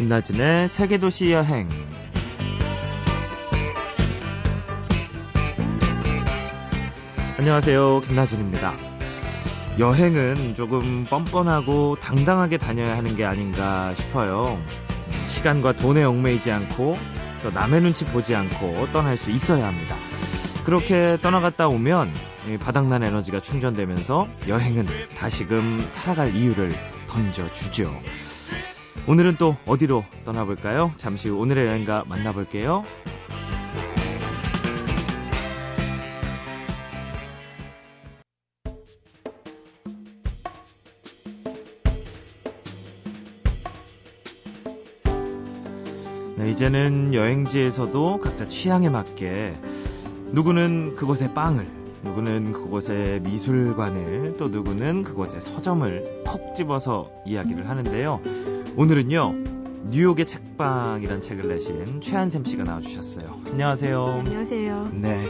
김나진의 세계도시 여행. 안녕하세요. 김나진입니다. 여행은 조금 뻔뻔하고 당당하게 다녀야 하는 게 아닌가 싶어요. 시간과 돈에 얽매이지 않고 또 남의 눈치 보지 않고 떠날 수 있어야 합니다. 그렇게 떠나갔다 오면 바닥난 에너지가 충전되면서 여행은 다시금 살아갈 이유를 던져주죠. 오늘은 또 어디로 떠나볼까요? 잠시 후 오늘의 여행가 만나볼게요. 네, 이제는 여행지에서도 각자 취향에 맞게 누구는 그곳의 빵을, 누구는 그곳의 미술관을, 또 누구는 그곳의 서점을 톡 집어서 이야기를 하는데요. 오늘은요, 뉴욕의 책방이란 책을 내신 최한샘 씨가 나와주셨어요. 안녕하세요. 안녕하세요. 네.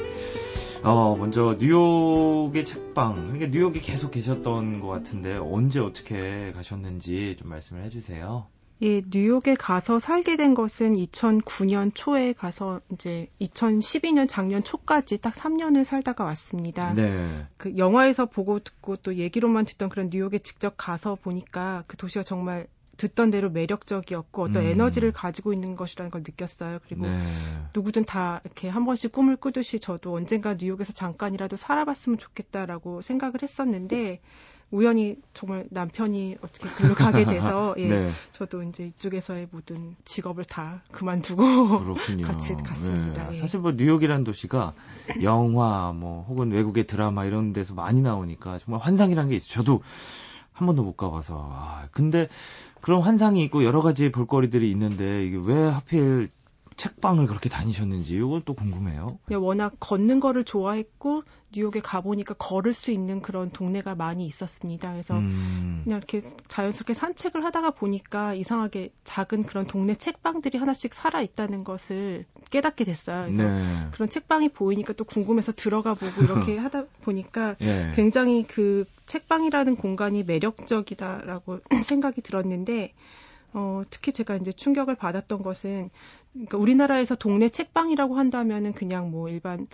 어, 먼저 뉴욕의 책방. 그러니까 뉴욕에 계속 계셨던 것 같은데 언제 어떻게 가셨는지 좀 말씀을 해주세요. 예, 뉴욕에 가서 살게 된 것은 2009년 초에 가서 이제 2012년 작년 초까지 딱 3년을 살다가 왔습니다. 네. 그 영화에서 보고 듣고 또 얘기로만 듣던 그런 뉴욕에 직접 가서 보니까 그 도시가 정말 듣던 대로 매력적이었고 어떤 음. 에너지를 가지고 있는 것이라는 걸 느꼈어요. 그리고 네. 누구든 다 이렇게 한 번씩 꿈을 꾸듯이 저도 언젠가 뉴욕에서 잠깐이라도 살아봤으면 좋겠다라고 생각을 했었는데 우연히 정말 남편이 어떻게 글로 가게 돼서 예, 네. 저도 이제 이쪽에서의 모든 직업을 다 그만두고 그렇군요. 같이 갔습니다. 네. 예. 사실 뭐 뉴욕이라는 도시가 영화 뭐 혹은 외국의 드라마 이런 데서 많이 나오니까 정말 환상이라는 게 있어요. 저도 한 번도 못 가봐서. 아, 근데 그런 환상이 있고 여러 가지 볼거리들이 있는데 이게 왜 하필 책방을 그렇게 다니셨는지 이걸 또 궁금해요. 그냥 워낙 걷는 거를 좋아했고 뉴욕에 가보니까 걸을 수 있는 그런 동네가 많이 있었습니다. 그래서 음, 그냥 이렇게 자연스럽게 산책을 하다가 보니까 이상하게 작은 그런 동네 책방들이 하나씩 살아 있다는 것을 깨닫게 됐어요. 그래서 네. 그런 책방이 보이니까 또 궁금해서 들어가 보고 이렇게 하다 보니까 예. 굉장히 그 책방이라는 공간이 매력적이다라고 생각이 들었는데 어, 특히 제가 이제 충격을 받았던 것은 그러니까 우리나라에서 동네 책방이라고 한다면은 그냥 뭐 일반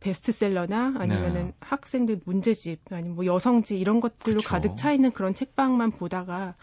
베스트셀러나 아니면은 네. 학생들 문제집 아니면 뭐 여성지 이런 것들로 그쵸. 가득 차 있는 그런 책방만 보다가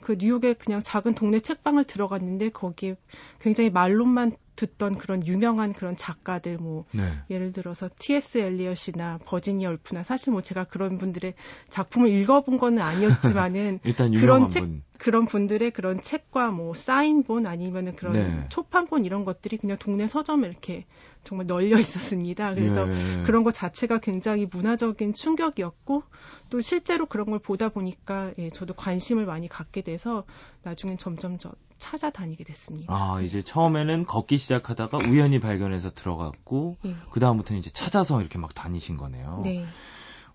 그 뉴욕에 그냥 작은 동네 책방을 들어갔는데 거기에 굉장히 말로만 듣던 그런 유명한 그런 작가들 뭐 네. 예를 들어서 T.S. 엘리엇이나 버지니아 울프나 사실 뭐 제가 그런 분들의 작품을 읽어본 거는 아니었지만은 일단 그런 책 분. 그런 분들의 그런 책과 뭐 사인본 아니면은 그런 네. 초판본 이런 것들이 그냥 동네 서점에 이렇게 정말 널려 있었습니다. 그래서 예. 그런 것 자체가 굉장히 문화적인 충격이었고 또 실제로 그런 걸 보다 보니까 예, 저도 관심을 많이 갖게 돼서 나중엔 점점 저 찾아다니게 됐습니다. 아, 이제 처음에는 걷기 시작하다가 우연히 발견해서 들어갔고, 예. 그다음부터는 이제 찾아서 이렇게 막 다니신 거네요. 네.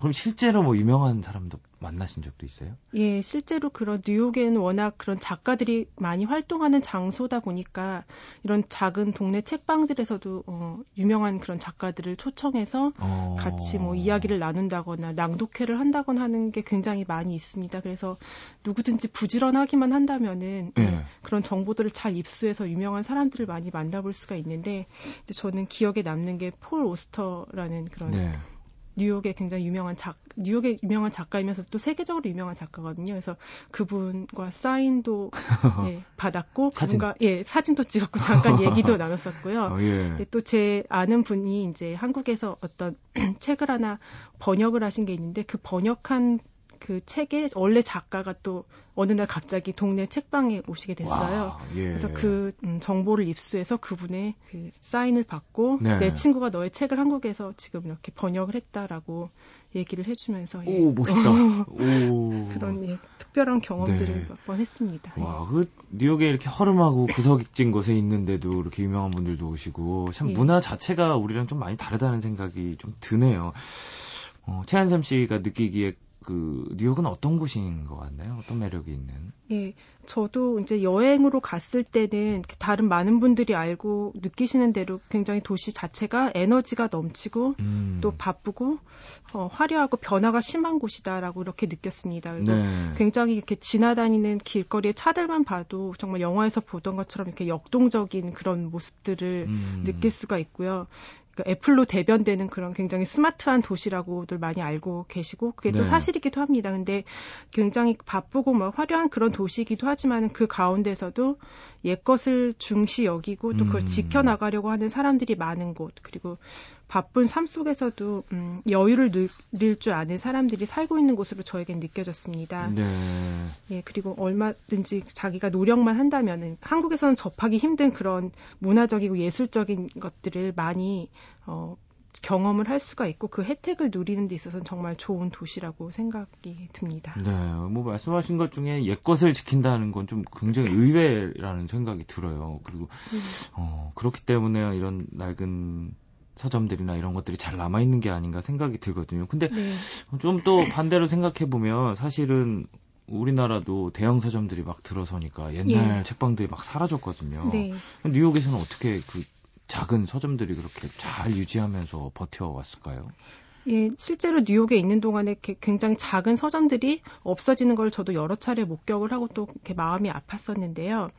그럼 실제로 뭐 유명한 사람도 만나신 적도 있어요? 예, 실제로 그런 뉴욕에는 워낙 그런 작가들이 많이 활동하는 장소다 보니까 이런 작은 동네 책방들에서도 어, 유명한 그런 작가들을 초청해서 어... 같이 뭐 이야기를 나눈다거나 낭독회를 한다거나 하는 게 굉장히 많이 있습니다. 그래서 누구든지 부지런하기만 한다면은 예. 어, 그런 정보들을 잘 입수해서 유명한 사람들을 많이 만나볼 수가 있는데 저는 기억에 남는 게 폴 오스터라는 그런 네. 뉴욕의 굉장히 유명한 작 뉴욕의 유명한 작가이면서 또 세계적으로 유명한 작가거든요. 그래서 그분과 사인도 예, 받았고 사진. 그분과 예 사진도 찍었고 잠깐 얘기도 나눴었고요. 어, 예. 또제 아는 분이 이제 한국에서 어떤 책을 하나 번역을 하신 게 있는데 그 번역한 그 책의 원래 작가가 또 어느 날 갑자기 동네 책방에 오시게 됐어요. 와, 예. 그래서 그 음, 정보를 입수해서 그분의 그 사인을 받고 네. 내 친구가 너의 책을 한국에서 지금 이렇게 번역을 했다라고 얘기를 해주면서 예. 오, 멋있다. 오. 그런 예, 특별한 경험들을 네. 몇번 했습니다. 예. 와, 그 뉴욕에 이렇게 허름하고 구석진 곳에 있는데도 이렇게 유명한 분들도 오시고 참 예. 문화 자체가 우리랑 좀 많이 다르다는 생각이 좀 드네요. 어, 최한샘 씨가 느끼기에 그 뉴욕은 어떤 곳인 것 같나요? 어떤 매력이 있는? 예, 저도 이제 여행으로 갔을 때는 다른 많은 분들이 알고 느끼시는 대로 굉장히 도시 자체가 에너지가 넘치고 음. 또 바쁘고 어, 화려하고 변화가 심한 곳이다라고 이렇게 느꼈습니다. 그리고 네. 굉장히 이렇게 지나다니는 길거리의 차들만 봐도 정말 영화에서 보던 것처럼 이렇게 역동적인 그런 모습들을 음. 느낄 수가 있고요. 그러니까 애플로 대변되는 그런 굉장히 스마트한 도시라고들 많이 알고 계시고 그게 또 네. 사실이기도 합니다. 근데 굉장히 바쁘고 뭐 화려한 그런 도시이기도 하지만 그 가운데서도 옛것을 중시 여기고 또 그걸 음. 지켜나가려고 하는 사람들이 많은 곳 그리고 바쁜 삶 속에서도 음, 여유를 누릴 줄 아는 사람들이 살고 있는 곳으로 저에겐 느껴졌습니다. 네. 예, 그리고 얼마든지 자기가 노력만 한다면은 한국에서는 접하기 힘든 그런 문화적이고 예술적인 것들을 많이 어, 경험을 할 수가 있고 그 혜택을 누리는 데 있어서는 정말 좋은 도시라고 생각이 듭니다. 네, 뭐 말씀하신 것 중에 옛 것을 지킨다는 건 좀 굉장히 의외라는 생각이 들어요. 그리고 음. 어, 그렇기 때문에 이런 낡은 서점들이나 이런 것들이 잘 남아 있는 게 아닌가 생각이 들거든요. 근데 네. 좀또 반대로 생각해 보면 사실은 우리나라도 대형 서점들이 막 들어서니까 옛날 예. 책방들이 막 사라졌거든요. 네. 뉴욕에서는 어떻게 그 작은 서점들이 그렇게 잘 유지하면서 버텨왔을까요? 예, 실제로 뉴욕에 있는 동안에 굉장히 작은 서점들이 없어지는 걸 저도 여러 차례 목격을 하고 또 이렇게 마음이 아팠었는데요.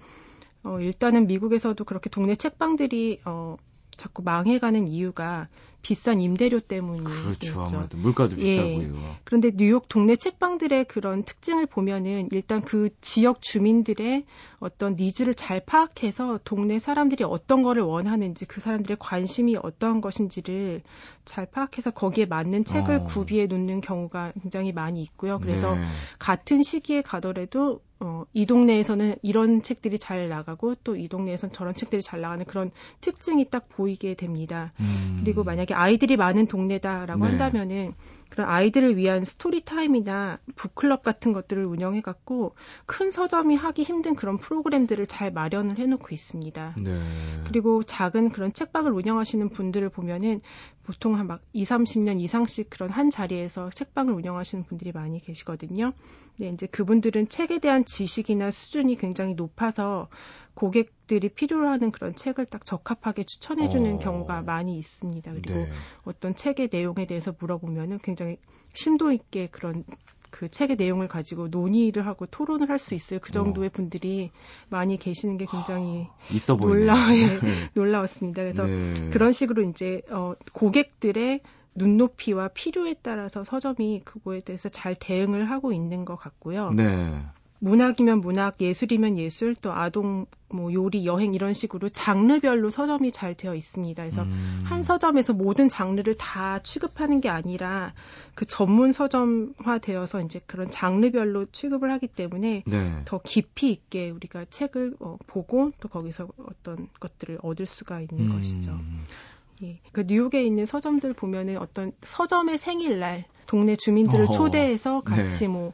어, 일단은 미국에서도 그렇게 동네 책방들이 어, 자꾸 망해가는 이유가 비싼 임대료 때문이죠. 그렇죠. 아무래도 물가도 예. 비싸고요. 그런데 뉴욕 동네 책방들의 그런 특징을 보면은 일단 그 지역 주민들의 어떤 needs를 잘 파악해서 동네 사람들이 어떤 거를 원하는지 그 사람들의 관심이 어떠한 것인지를 잘 파악해서 거기에 맞는 책을 어. 구비해 놓는 경우가 굉장히 많이 있고요. 그래서 네. 같은 시기에 가더라도 어, 이 동네에서는 이런 책들이 잘 나가고 또 이 동네에서는 저런 책들이 잘 나가는 그런 특징이 딱 보이게 됩니다. 음. 그리고 만약에 아이들이 많은 동네다라고 네. 한다면은 그런 아이들을 위한 story time이나 book club 같은 것들을 운영해 갖고 큰 서점이 하기 힘든 그런 프로그램들을 잘 마련을 해 놓고 있습니다. 네. 그리고 작은 그런 책방을 운영하시는 분들을 보면은 보통 한 막 2, 30년 이상씩 그런 한 자리에서 책방을 운영하시는 분들이 많이 계시거든요. 네, 이제 그분들은 책에 대한 지식이나 수준이 굉장히 높아서 고객들이 필요로 하는 그런 책을 딱 적합하게 추천해 주는 어. 경우가 많이 있습니다. 그리고 네. 어떤 책의 내용에 대해서 물어보면은 굉장히 심도 있게 그런 그 책의 내용을 가지고 논의를 하고 토론을 할 수 있을 그 정도의 어. 분들이 많이 계시는 게 굉장히 있어 놀라 예, 네. 놀라웠습니다. 그래서 네. 그런 식으로 이제 어 고객들의 눈높이와 필요에 따라서 서점이 그거에 대해서 잘 대응을 하고 있는 것 같고요. 네. 문학이면 문학, 예술이면 예술, 또 아동, 뭐 요리, 여행 이런 식으로 장르별로 서점이 잘 되어 있습니다. 그래서 음. 한 서점에서 모든 장르를 다 취급하는 게 아니라 그 전문 서점화 되어서 이제 그런 장르별로 취급을 하기 때문에 네. 더 깊이 있게 우리가 책을 어, 보고 또 거기서 어떤 것들을 얻을 수가 있는 음. 것이죠. 예. 그 뉴욕에 있는 서점들 보면은 어떤 서점의 생일날 동네 주민들을 어허. 초대해서 같이 네. 뭐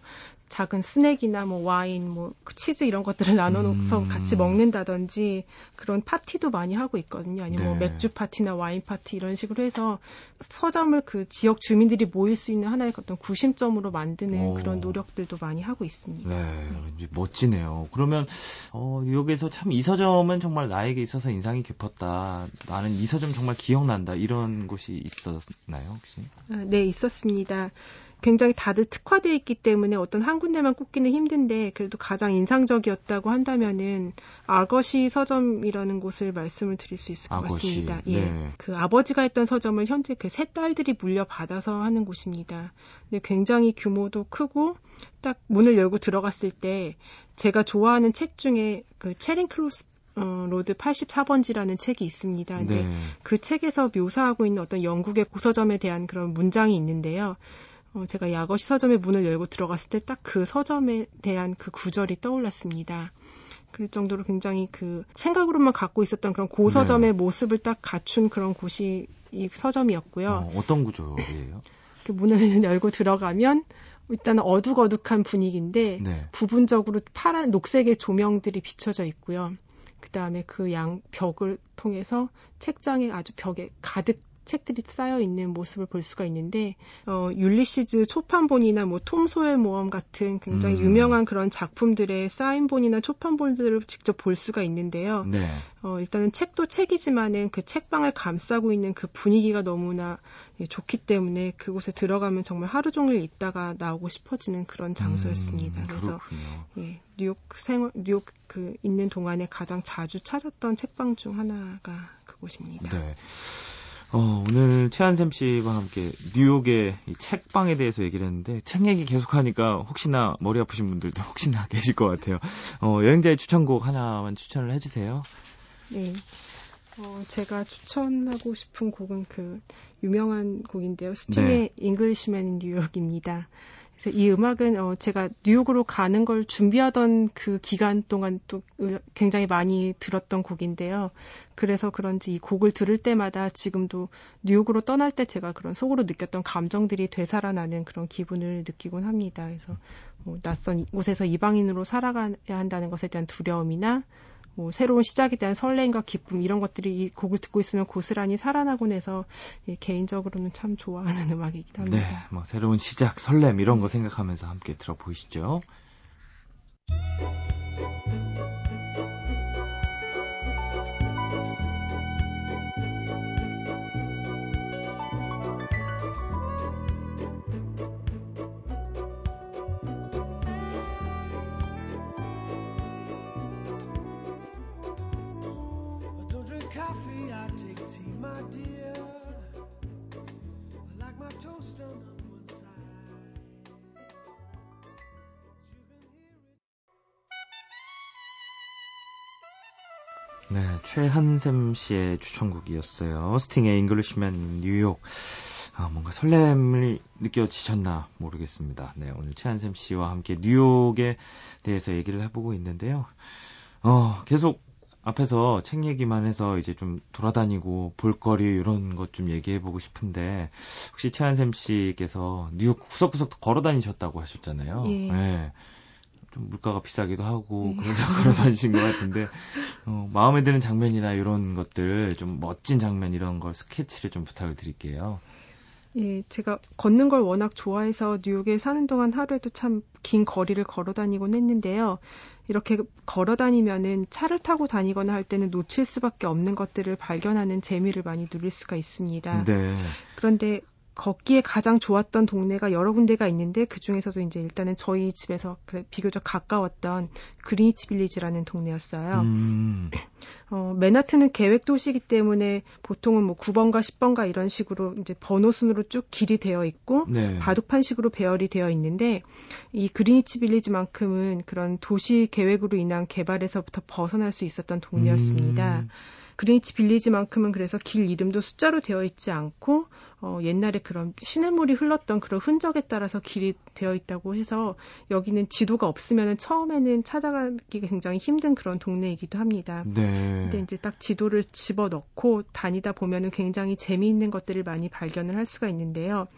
작은 스낵이나 뭐 와인, 뭐 치즈 이런 것들을 나눠놓고서 음. 같이 먹는다든지 그런 파티도 많이 하고 있거든요. 아니면 뭐 네. 뭐 맥주 파티나 와인 파티 이런 식으로 해서 서점을 그 지역 주민들이 모일 수 있는 하나의 어떤 구심점으로 만드는 오. 그런 노력들도 많이 하고 있습니다. 네, 네. 멋지네요. 그러면 어, 뉴욕에서 참 이 서점은 정말 나에게 있어서 인상이 깊었다. 나는 이 서점 정말 기억난다. 이런 곳이 있었나요, 혹시? 아, 네, 있었습니다. 굉장히 다들 특화되어 있기 때문에 어떤 한 군데만 꼽기는 힘든데 그래도 가장 인상적이었다고 한다면은 아거시 서점이라는 곳을 말씀을 드릴 수 있을 것 아거시. 같습니다. 예. 네. 그 아버지가 했던 서점을 현재 그 세 딸들이 물려받아서 하는 곳입니다. 근데 굉장히 규모도 크고 딱 문을 열고 들어갔을 때 제가 좋아하는 책 중에 그 채링 크로스 어, 로드 84번지라는 책이 있습니다. 근데 네. 그 책에서 묘사하고 있는 어떤 영국의 고서점에 대한 그런 문장이 있는데요. 어, 제가 야거시 서점의 문을 열고 들어갔을 때 딱 그 서점에 대한 그 구절이 떠올랐습니다. 그 정도로 굉장히 그 생각으로만 갖고 있었던 그런 고서점의 네. 모습을 딱 갖춘 그런 곳이 이 서점이었고요. 어, 떤 구조예요? 그 문을 열고 들어가면 일단은 어둑어둑한 분위기인데 네. 부분적으로 파란 녹색의 조명들이 비춰져 있고요. 그 다음에 그 양 벽을 통해서 책장에 아주 벽에 가득 책들이 쌓여 있는 모습을 볼 수가 있는데 어, 율리시즈 초판본이나 뭐 톰 소열 모험 같은 굉장히 음. 유명한 그런 작품들의 사인본이나 초판본들을 직접 볼 수가 있는데요. 네. 어, 일단은 책도 책이지만은 그 책방을 감싸고 있는 그 분위기가 너무나 예, 좋기 때문에 그곳에 들어가면 정말 하루 종일 있다가 나오고 싶어지는 그런 장소였습니다. 음, 그래서 예, 뉴욕 생활 뉴욕 그 있는 동안에 가장 자주 찾았던 책방 중 하나가 그곳입니다. 네. 어, 오늘 최한샘 씨와 함께 뉴욕의 이 책방에 대해서 얘기를 했는데 책 얘기 계속하니까 혹시나 머리 아프신 분들도 혹시나 계실 것 같아요. 어, 여행자의 추천곡 하나만 추천을 해주세요. 네. 어, 제가 추천하고 싶은 곡은 그 유명한 곡인데요. 스팅의 네. Englishman in New York입니다. 이 음악은 어, 제가 뉴욕으로 가는 걸 준비하던 그 기간 동안 또 굉장히 많이 들었던 곡인데요. 그래서 그런지 이 곡을 들을 때마다 지금도 뉴욕으로 떠날 때 제가 그런 속으로 느꼈던 감정들이 되살아나는 그런 기분을 느끼곤 합니다. 그래서 뭐 낯선 곳에서 이방인으로 살아가야 한다는 것에 대한 두려움이나 뭐 새로운 시작에 대한 설렘과 기쁨 이런 것들이 이 곡을 듣고 있으면 고스란히 살아나곤 해서 예, 개인적으로는 참 좋아하는 음악이기도 합니다. 네, 뭐 새로운 시작, 설렘 이런 거 생각하면서 함께 들어보시죠. 네, 최한샘 씨의 추천곡이었어요. 스팅의 Englishman New York. 아, 뭔가 설렘을 느껴지셨나 모르겠습니다. 네, 오늘 최한샘 씨와 함께 뉴욕에 대해서 얘기를 해보고 있는데요. 어, 계속 앞에서 책 얘기만 해서 이제 좀 돌아다니고 볼거리 이런 것 좀 얘기해보고 싶은데 혹시 최한샘 씨께서 뉴욕 구석구석 걸어 다니셨다고 하셨잖아요. 예. 네. 좀 물가가 비싸기도 하고 네. 그래서 걸어 다니신 것 같은데 어, 마음에 드는 장면이나 이런 것들 좀 멋진 장면 이런 걸 스케치를 좀 부탁을 드릴게요. 예, 제가 걷는 걸 워낙 좋아해서 뉴욕에 사는 동안 하루에도 참 긴 거리를 걸어 다니곤 했는데요. 이렇게 걸어 다니면은 차를 타고 다니거나 할 때는 놓칠 수밖에 없는 것들을 발견하는 재미를 많이 누릴 수가 있습니다. 네. 그런데 걷기에 가장 좋았던 동네가 여러 군데가 있는데 그 중에서도 이제 일단은 저희 집에서 그래, 비교적 가까웠던 그리니치 빌리지라는 동네였어요. 음. 어, 맨하튼은 계획 도시이기 때문에 보통은 뭐 9번가 10번가 이런 식으로 이제 번호 순으로 쭉 길이 되어 있고 네. 바둑판식으로 배열이 되어 있는데 이 그리니치 빌리지만큼은 그런 도시 계획으로 인한 개발에서부터 벗어날 수 있었던 동네였습니다. 음. 그리니치 빌리지만큼은 그래서 길 이름도 숫자로 되어 있지 않고 어, 옛날에 그런 시냇물이 흘렀던 그런 흔적에 따라서 길이 되어 있다고 해서 여기는 지도가 없으면 처음에는 찾아가기 굉장히 힘든 그런 동네이기도 합니다. 네. 근데 이제 딱 지도를 집어 넣고 다니다 보면은 굉장히 재미있는 것들을 많이 발견을 할 수가 있는데요.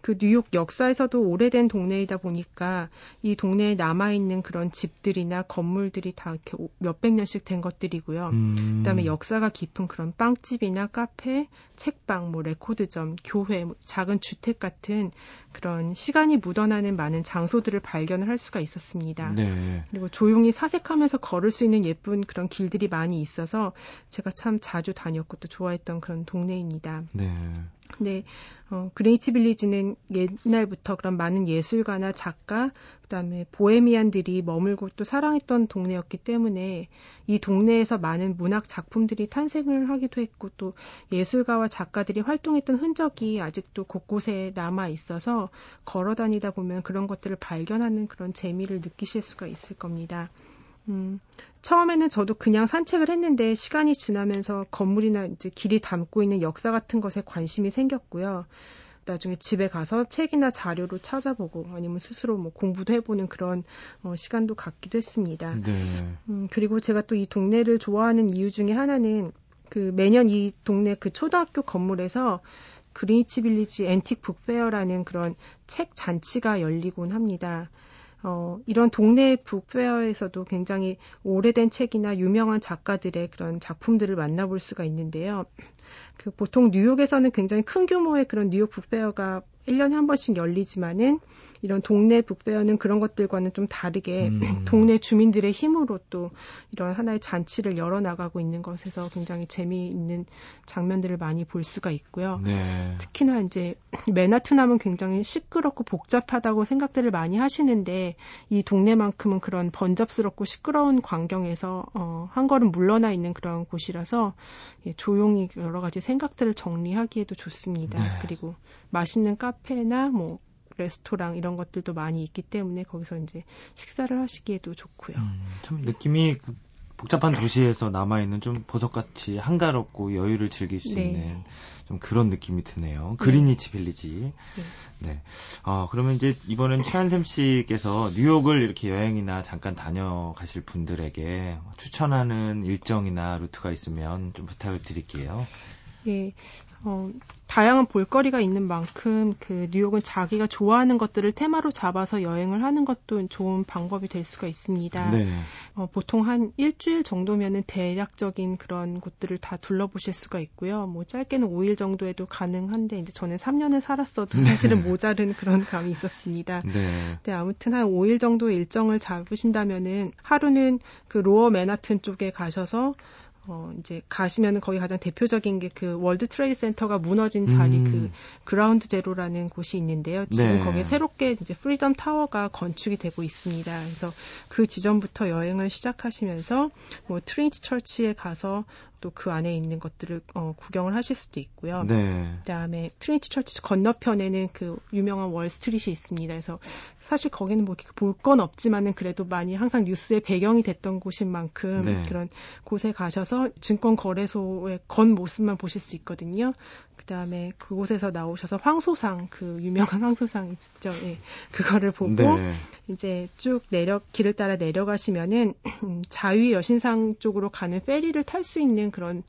그 뉴욕 역사에서도 오래된 동네이다 보니까 이 동네에 남아 있는 그런 집들이나 건물들이 다 이렇게 몇백 년씩 된 것들이고요. 음. 그다음에 역사가 깊은 그런 빵집이나 카페, 책방, 뭐 레코드점, 교회, 뭐 작은 주택 같은 그런 시간이 묻어나는 많은 장소들을 발견을 할 수가 있었습니다. 네. 그리고 조용히 사색하면서 걸을 수 있는 예쁜 그런 길들이 많이 있어서 제가 참 자주 다녔고 또 좋아했던 그런 동네입니다. 네. 근데 어, 그레이치 빌리지는 옛날부터 그런 많은 예술가나 작가, 그다음에 보헤미안들이 머물고 또 사랑했던 동네였기 때문에 이 동네에서 많은 문학 작품들이 탄생을 하기도 했고 또 예술가와 작가들이 활동했던 흔적이 아직도 곳곳에 남아 있어서 걸어 다니다 보면 그런 것들을 발견하는 그런 재미를 느끼실 수가 있을 겁니다. 음, 처음에는 저도 그냥 산책을 했는데 시간이 지나면서 건물이나 이제 길이 담고 있는 역사 같은 것에 관심이 생겼고요. 나중에 집에 가서 책이나 자료로 찾아보고 아니면 스스로 뭐 공부도 해보는 그런 어, 시간도 갖기도 했습니다. 네. 음, 그리고 제가 또 이 동네를 좋아하는 이유 중에 하나는 그 매년 이 동네 그 초등학교 건물에서 그리니치 빌리지 앤틱 북페어라는 그런 책 잔치가 열리곤 합니다. 어, 이런 동네 북페어에서도 굉장히 오래된 책이나 유명한 작가들의 그런 작품들을 만나볼 수가 있는데요. 그 보통 뉴욕에서는 굉장히 큰 규모의 그런 뉴욕 북페어가 1년에 한 번씩 열리지만은 이런 동네 북페어는 그런 것들과는 좀 다르게 음. 동네 주민들의 힘으로 또 이런 하나의 잔치를 열어나가고 있는 것에서 굉장히 재미있는 장면들을 많이 볼 수가 있고요. 네. 특히나 이제 맨하튼 하면 굉장히 시끄럽고 복잡하다고 생각들을 많이 하시는데 이 동네만큼은 그런 번잡스럽고 시끄러운 광경에서 어, 한 걸음 물러나 있는 그런 곳이라서 예, 조용히 여러 가지 생각들을 정리하기에도 좋습니다. 네. 그리고 맛있는 카 페나 뭐 레스토랑 이런 것들도 많이 있기 때문에 거기서 이제 식사를 하시기에도 좋고요. 음, 참 느낌이 그 복잡한 도시에서 남아있는 좀 보석같이 한가롭고 여유를 즐길 수 네. 있는 좀 그런 느낌이 드네요. 네. 그리니치 빌리지. 네. 네. 어, 그러면 이제 이번엔 최한샘 씨께서 뉴욕을 이렇게 여행이나 잠깐 다녀가실 분들에게 추천하는 일정이나 루트가 있으면 좀 부탁을 드릴게요. 예. 어, 다양한 볼거리가 있는 만큼 그 뉴욕은 자기가 좋아하는 것들을 테마로 잡아서 여행을 하는 것도 좋은 방법이 될 수가 있습니다. 네. 어, 보통 한 일주일 정도면은 대략적인 그런 곳들을 다 둘러보실 수가 있고요. 뭐 짧게는 5일 정도에도 가능한데 이제 저는 3년을 살았어도 네. 사실은 모자른 그런 감이 있었습니다. 네. 네, 아무튼 한 5일 정도 일정을 잡으신다면은 하루는 그 로어 맨하튼 쪽에 가셔서 어, 이제 가시면은 거기 가장 대표적인 게 그 월드 트레이드 센터가 무너진 자리 음. 그 그라운드 제로라는 곳이 있는데요. 지금 네. 거기에 새롭게 이제 프리덤 타워가 건축이 되고 있습니다. 그래서 그 지점부터 여행을 시작하시면서 뭐 트리니티 처치에 가서 또 그 안에 있는 것들을 어, 구경을 하실 수도 있고요. 네. 그다음에 트리니티 처치 건너편에는 그 유명한 월스트리트이 있습니다. 그래서 사실 거기는 뭐 볼 건 없지만은 그래도 많이 항상 뉴스의 배경이 됐던 곳인 만큼 네. 그런 곳에 가셔서 증권 거래소의 건 모습만 보실 수 있거든요. 그 다음에 그곳에서 나오셔서 황소상 그 유명한 황소상 있죠. 예. 그거를 보고 네. 이제 쭉 내려 길을 따라 내려가시면은 자유 여신상 쪽으로 가는 페리를 탈 수 있는 그런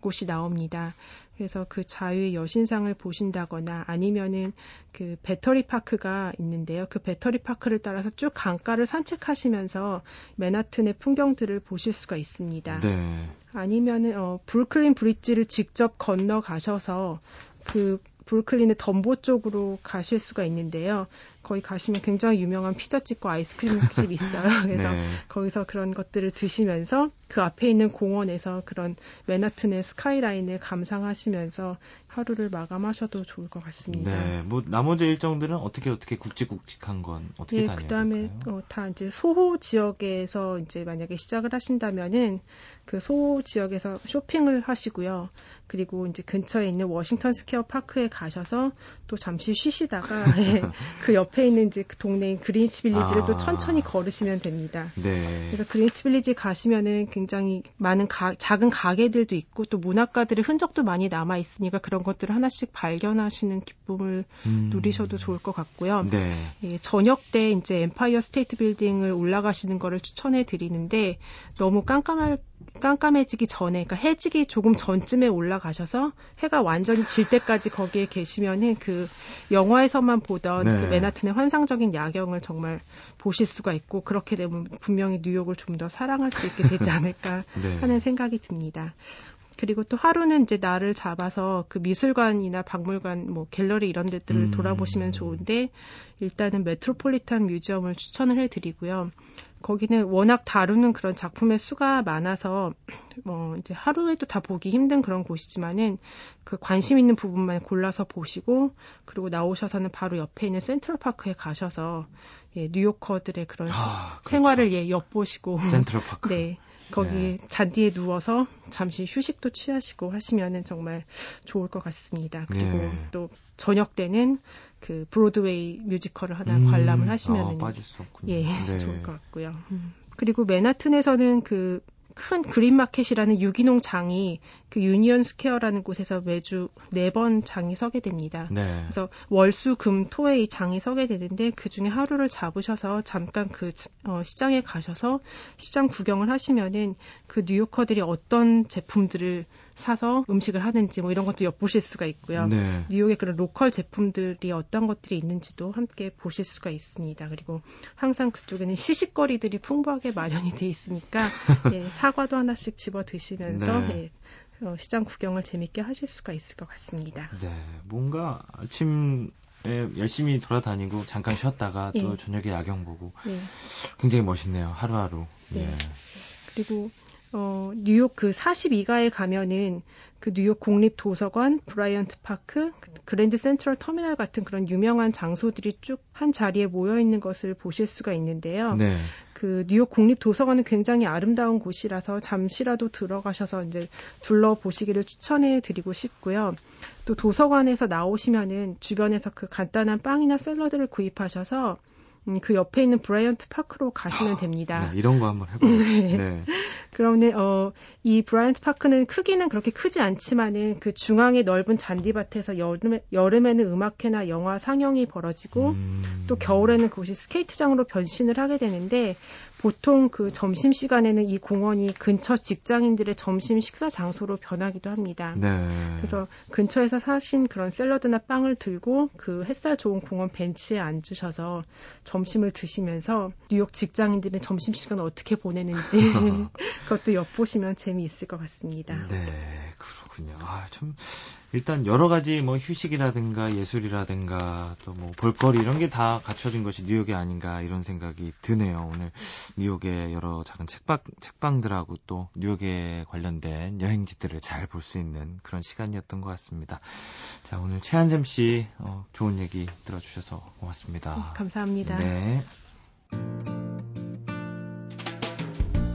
곳이 나옵니다. 그래서 그 자유의 여신상을 보신다거나 아니면은 그 배터리 파크가 있는데요. 그 배터리 파크를 따라서 쭉 강가를 산책하시면서 맨하튼의 풍경들을 보실 수가 있습니다. 네. 아니면은 어 브루클린 브릿지를 직접 건너 가셔서 그 브루클린의 덤보 쪽으로 가실 수가 있는데요. 거기 가시면 굉장히 유명한 피자집과 아이스크림집 있어요. 그래서 네. 거기서 그런 것들을 드시면서 그 앞에 있는 공원에서 그런 맨하튼의 스카이라인을 감상하시면서 하루를 마감하셔도 좋을 것 같습니다. 네, 뭐 나머지 일정들은 어떻게 어떻게 굵직굵직한 건 어떻게 예, 다녀야 그다음에 어, 다 이제 소호 지역에서 이제 만약에 시작을 하신다면은 그 소호 지역에서 쇼핑을 하시고요. 그리고 이제 근처에 있는 워싱턴 스퀘어 파크에 가셔서 또 잠시 쉬시다가 예, 그 옆에 있는 이제 그 동네인 그리니치 빌리지를 아. 또 천천히 걸으시면 됩니다. 네. 그래서 그리니치 빌리지 가시면은 굉장히 많은 가, 작은 가게들도 있고 또 문학가들의 흔적도 많이 남아 있으니까 그런 것들을 하나씩 발견하시는 기쁨을 음. 누리셔도 좋을 것 같고요. 네. 예, 저녁 때 이제 엠파이어 스테이트 빌딩을 올라가시는 거를 추천해 드리는데 너무 깜깜할 깜깜해지기 전에, 그러니까 해지기 조금 전쯤에 올라가셔서 해가 완전히 질 때까지 거기에 계시면은 그 영화에서만 보던 네. 그 맨하튼의 환상적인 야경을 정말 보실 수가 있고 그렇게 되면 분명히 뉴욕을 좀 더 사랑할 수 있게 되지 않을까 네. 하는 생각이 듭니다. 그리고 또 하루는 이제 날을 잡아서 그 미술관이나 박물관, 뭐 갤러리 이런 데들을 음. 돌아보시면 좋은데 일단은 메트로폴리탄 뮤지엄을 추천을 해드리고요. 거기는 워낙 다루는 그런 작품의 수가 많아서 뭐 이제 하루에도 다 보기 힘든 그런 곳이지만은 그 관심 있는 부분만 골라서 보시고 그리고 나오셔서는 바로 옆에 있는 센트럴 파크에 가셔서 예, 뉴요커들의 그런 아, 그렇죠. 생활을 예 엿보시고 센트럴 파크 네 거기 네. 잔디에 누워서 잠시 휴식도 취하시고 하시면은 정말 좋을 것 같습니다. 그리고 네. 또 저녁 때는 그 브로드웨이 뮤지컬을 하나 음, 관람을 하시면은 아, 예 네. 좋을 것 같고요. 음. 그리고 맨하튼에서는 그 큰 그린마켓이라는 유기농 장이 그 유니언 스퀘어라는 곳에서 매주 네 번 장이 서게 됩니다. 네. 그래서 월수 금 토에 이 장이 서게 되는데 그 중에 하루를 잡으셔서 잠깐 그 어, 시장에 가셔서 시장 구경을 하시면은 그 뉴요커들이 어떤 제품들을 사서 음식을 하는지 뭐 이런 것도 엿보실 수가 있고요. 네. 뉴욕의 그런 로컬 제품들이 어떤 것들이 있는지도 함께 보실 수가 있습니다. 그리고 항상 그쪽에는 시식거리들이 풍부하게 마련이 돼 있으니까 예, 사과도 하나씩 집어 드시면서 네. 예, 어, 시장 구경을 재밌게 하실 수가 있을 것 같습니다. 네, 뭔가 아침 에 열심히 돌아다니고 잠깐 쉬었다가 또 예. 저녁에 야경 보고 예. 굉장히 멋있네요 하루하루. 네. 예. 그리고 어, 뉴욕 그 42가에 가면은 그 뉴욕 국립 도서관, 브라이언트 파크, 그랜드 센트럴 터미널 같은 그런 유명한 장소들이 쭉 한 자리에 모여 있는 것을 보실 수가 있는데요. 네. 그 뉴욕 국립 도서관은 굉장히 아름다운 곳이라서 잠시라도 들어가셔서 이제 둘러보시기를 추천해 드리고 싶고요. 또 도서관에서 나오시면은 주변에서 그 간단한 빵이나 샐러드를 구입하셔서 음, 그 옆에 있는 브라이언트 파크로 가시면 됩니다. 네, 이런 거 한번 해봐요. 네. 네. 그러면 어, 이 브라이언트 파크는 크기는 그렇게 크지 않지만은 그 중앙의 넓은 잔디밭에서 여름에, 여름에는 음악회나 영화 상영이 벌어지고 음... 또 겨울에는 그곳이 스케이트장으로 변신을 하게 되는데 보통 그 점심 시간에는 이 공원이 근처 직장인들의 점심 식사 장소로 변하기도 합니다. 네. 그래서 근처에서 사신 그런 샐러드나 빵을 들고 그 햇살 좋은 공원 벤치에 앉으셔서 점심을 드시면서 뉴욕 직장인들은 점심 시간 어떻게 보내는지 그것도 엿보시면 재미있을 것 같습니다. 네, 그렇군요. 아, 참 일단 여러 가지 뭐 휴식이라든가 예술이라든가 또 뭐 볼거리 이런 게 다 갖춰진 것이 뉴욕이 아닌가 이런 생각이 드네요. 오늘 뉴욕의 여러 작은 책방 책방들하고 또 뉴욕에 관련된 여행지들을 잘 볼 수 있는 그런 시간이었던 것 같습니다. 자 오늘 최한샘 씨 어, 좋은 얘기 들어주셔서 고맙습니다. 네, 감사합니다. 네.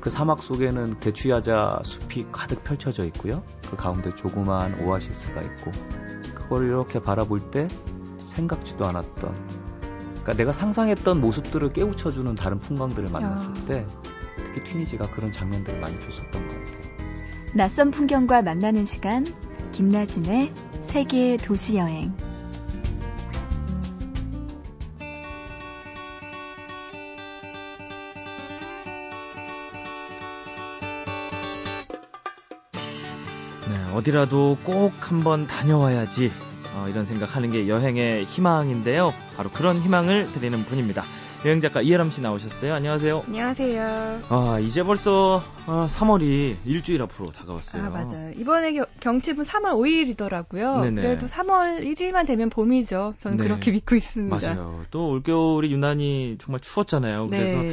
그 사막 속에는 대추야자 숲이 가득 펼쳐져 있고요. 그 가운데 조그마한 오아시스가 있고 그걸 이렇게 바라볼 때 생각지도 않았던 그러니까 내가 상상했던 모습들을 깨우쳐주는 다른 풍광들을 만났을 아. 때 특히 튀니지가 그런 장면들을 많이 줬었던 것 같아요. 낯선 풍경과 만나는 시간 김나진의 세계 도시 여행 어디라도 꼭 한번 다녀와야지 어, 이런 생각하는 게 여행의 희망인데요. 바로 그런 희망을 드리는 분입니다. 여행 작가 이혜람 씨 나오셨어요. 안녕하세요. 안녕하세요. 아 이제 벌써 아, 3월이 일주일 앞으로 다가왔어요. 아 맞아요. 이번에 겨, 경칩은 3월 5일이더라고요. 네네. 그래도 3월 1일만 되면 봄이죠. 저는 네. 그렇게 믿고 있습니다. 맞아요. 또 올겨울이 유난히 정말 추웠잖아요. 그래서 네.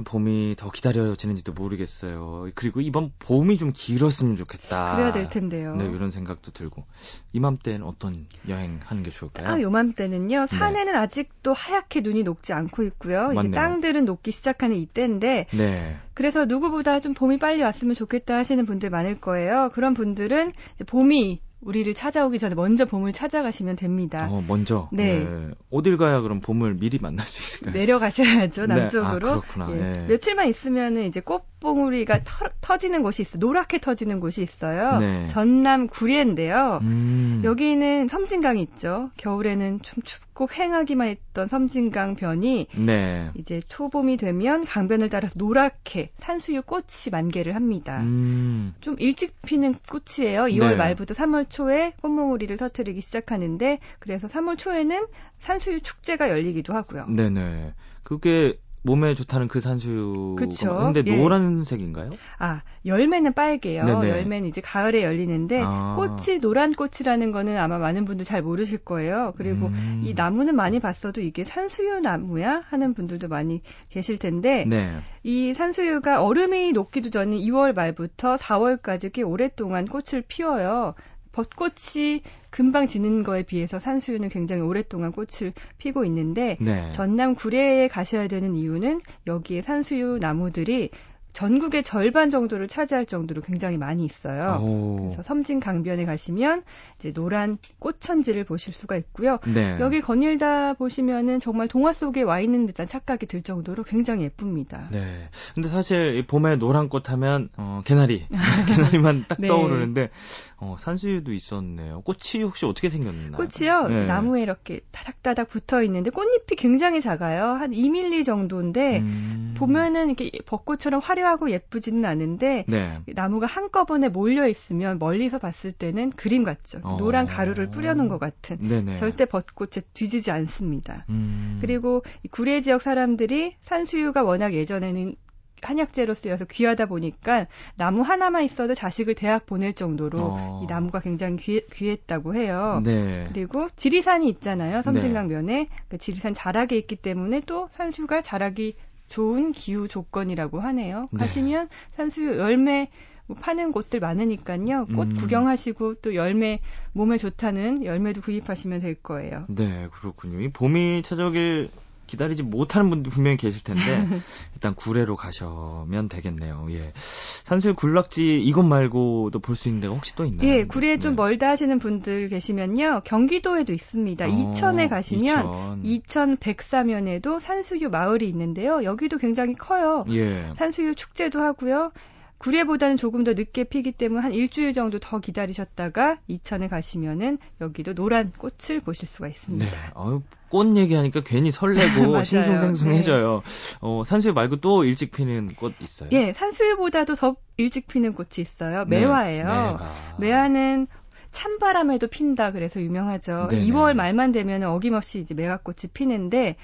좀 봄이 더 기다려지는지도 모르겠어요. 그리고 이번 봄이 좀 길었으면 좋겠다. 그래야 될 텐데요. 네, 이런 생각도 들고. 이맘때는 어떤 여행 하는 게 좋을까요? 아, 요맘때는요. 네. 산에는 네. 아직도 하얗게 눈이 녹지 않고 있고요. 맞네요. 이제 땅들은 녹기 시작하는 이때인데 네. 그래서 누구보다 좀 봄이 빨리 왔으면 좋겠다 하시는 분들 많을 거예요. 그런 분들은 봄이 우리를 찾아오기 전에 먼저 봄을 찾아가시면 됩니다. 어, 먼저. 네. 네. 어딜 가야 그럼 봄을 미리 만날 수 있을까요? 내려가셔야죠 남쪽으로. 네. 아, 그렇구나. 예. 네. 며칠만 있으면은 이제 꽃봉우리가 터, 지는 곳이 있어. 요 노랗게 터지는 곳이 있어요. 네. 전남 구례인데요. 음. 여기는 섬진강이 있죠. 겨울에는 좀 춥고 횡하기만 했던 섬진강 변이 네. 이제 초봄이 되면 강변을 따라서 노랗게 산수유 꽃이 만개를 합니다. 음. 좀 일찍 피는 꽃이에요. 2월 말부터 3월 초에 꽃몽우리를 터트리기 시작하는데 그래서 3월 초에는 산수유 축제가 열리기도 하고요. 네네. 그게 몸에 좋다는 그 산수유. 그쵸. 근데 예. 노란색인가요? 아, 열매는 빨개요. 네네. 열매는 이제 가을에 열리는데 아. 꽃이 노란 꽃이라는 거는 아마 많은 분들 잘 모르실 거예요. 그리고 음. 이 나무는 많이 봤어도 이게 산수유 나무야 하는 분들도 많이 계실 텐데 네. 이 산수유가 얼음이 녹기도 전인 2월 말부터 4월까지 꽤 오랫동안 꽃을 피워요. 벚꽃이 금방 지는 거에 비해서 산수유는 굉장히 오랫동안 꽃을 피고 있는데 네. 전남 구례에 가셔야 되는 이유는 여기에 산수유 나무들이 전국의 절반 정도를 차지할 정도로 굉장히 많이 있어요. 오. 그래서 섬진 강변에 가시면 이제 노란 꽃천지를 보실 수가 있고요. 네. 여기 거닐다 보시면은 정말 동화 속에 와 있는 듯한 착각이 들 정도로 굉장히 예쁩니다. 네. 근데 사실 봄에 노란 꽃 하면 어, 개나리, 개나리만 딱 네. 떠오르는데 어, 산수유도 있었네요. 꽃이 혹시 어떻게 생겼나요? 꽃이요. 네. 나무에 이렇게 다닥다닥 붙어 있는데 꽃잎이 굉장히 작아요. 한 2mm 정도인데 음... 보면은 이렇게 벚꽃처럼 화려 하고 예쁘지는 않은데 네. 나무가 한꺼번에 몰려 있으면 멀리서 봤을 때는 그림 같죠. 어... 노란 가루를 뿌려놓은 것 같은. 네네. 절대 벚꽃에 뒤지지 않습니다. 음... 그리고 구례 지역 사람들이 산수유가 워낙 예전에는 한약재로 쓰여서 귀하다 보니까 나무 하나만 있어도 자식을 대학 보낼 정도로 어. 이 나무가 굉장히 귀, 귀했다고 해요. 네. 그리고 지리산이 있잖아요. 섬진강변에 네. 그 지리산 자락에 있기 때문에 또 산수가 자라기 좋은 기후 조건이라고 하네요. 네. 가시면 산수유 열매 뭐 파는 곳들 많으니까요. 꽃 음. 구경하시고 또 열매 몸에 좋다는 열매도 구입하시면 될 거예요. 네, 그렇군요. 이 봄이 찾아오길 기다리지 못하는 분들 분명히 계실 텐데 일단 구례로 가시면 되겠네요. 예. 산수유 굴락지 이것 말고도 볼 수 있는 데가 혹시 또 있나요? 예, 구례에 좀 네. 멀다 하시는 분들 계시면요. 경기도에도 있습니다. 어, 이천에 가시면 이천. 백사면에도 산수유 마을이 있는데요. 여기도 굉장히 커요. 예. 산수유 축제도 하고요. 구례보다는 조금 더 늦게 피기 때문에 한 일주일 정도 더 기다리셨다가 이천에 가시면은 여기도 노란 꽃을 보실 수가 있습니다. 네. 아유, 꽃 얘기하니까 괜히 설레고 싱숭생숭해져요. 네. 어, 산수유 말고 또 일찍 피는 꽃 있어요? 예, 산수유보다도 더 일찍 피는 꽃이 있어요. 네. 매화예요. 네. 매화는 찬바람에도 핀다 그래서 유명하죠. 네네. 2월 말만 되면 어김없이 이제 매화꽃이 피는데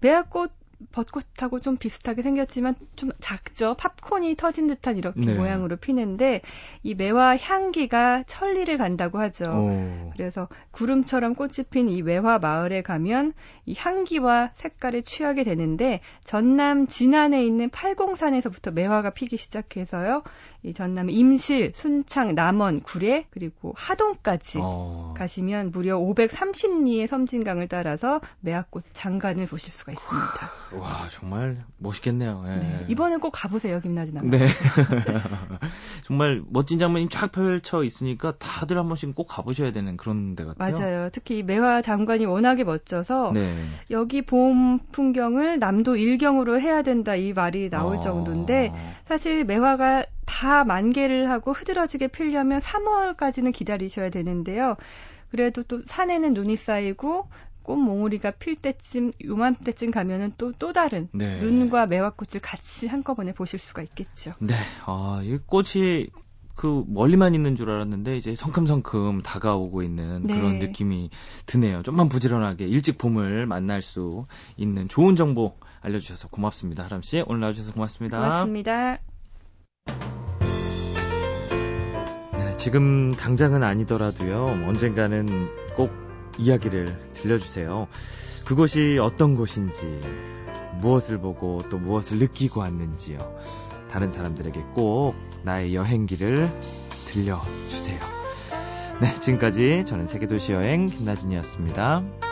매화꽃 벚꽃하고 좀 비슷하게 생겼지만 좀 작죠. 팝콘이 터진 듯한 이렇게 네. 모양으로 피는데 이 매화 향기가 천리를 간다고 하죠. 오. 그래서 구름처럼 꽃이 핀 이 매화 마을에 가면 이 향기와 색깔에 취하게 되는데 전남 진안에 있는 팔공산에서부터 매화가 피기 시작해서요. 이 전남 임실, 순창, 남원, 구례 그리고 하동까지 어. 가시면 무려 530리의 섬진강을 따라서 매화꽃 장관을 보실 수가 있습니다. 와 정말 멋있겠네요. 예. 네, 이번엔 꼭 가보세요 김나진 아나. 네. 정말 멋진 장면이 쫙 펼쳐 있으니까 다들 한 번씩 꼭 가보셔야 되는 그런 데 같아요. 맞아요. 특히 매화 장관이 워낙에 멋져서 네. 여기 봄 풍경을 남도 일경으로 해야 된다 이 말이 나올 어. 정도인데 사실 매화가 다 만개를 하고 흐드러지게 필려면 3월까지는 기다리셔야 되는데요. 그래도 또 산에는 눈이 쌓이고 꽃몽우리가 필 때쯤 요맘때쯤 가면은 또 또 다른 네. 눈과 매화꽃을 같이 한꺼번에 보실 수가 있겠죠. 네, 아, 이 꽃이 그 멀리만 있는 줄 알았는데 이제 성큼성큼 다가오고 있는 네. 그런 느낌이 드네요. 좀만 부지런하게 일찍 봄을 만날 수 있는 좋은 정보 알려주셔서 고맙습니다, 하람 씨. 오늘 나와주셔서 고맙습니다. 고맙습니다. 네, 지금 당장은 아니더라도요. 언젠가는 꼭 이야기를 들려주세요. 그곳이 어떤 곳인지, 무엇을 보고 또 무엇을 느끼고 왔는지요. 다른 사람들에게 꼭 나의 여행기를 들려주세요. 네, 지금까지 저는 세계도시 여행 김나진이었습니다.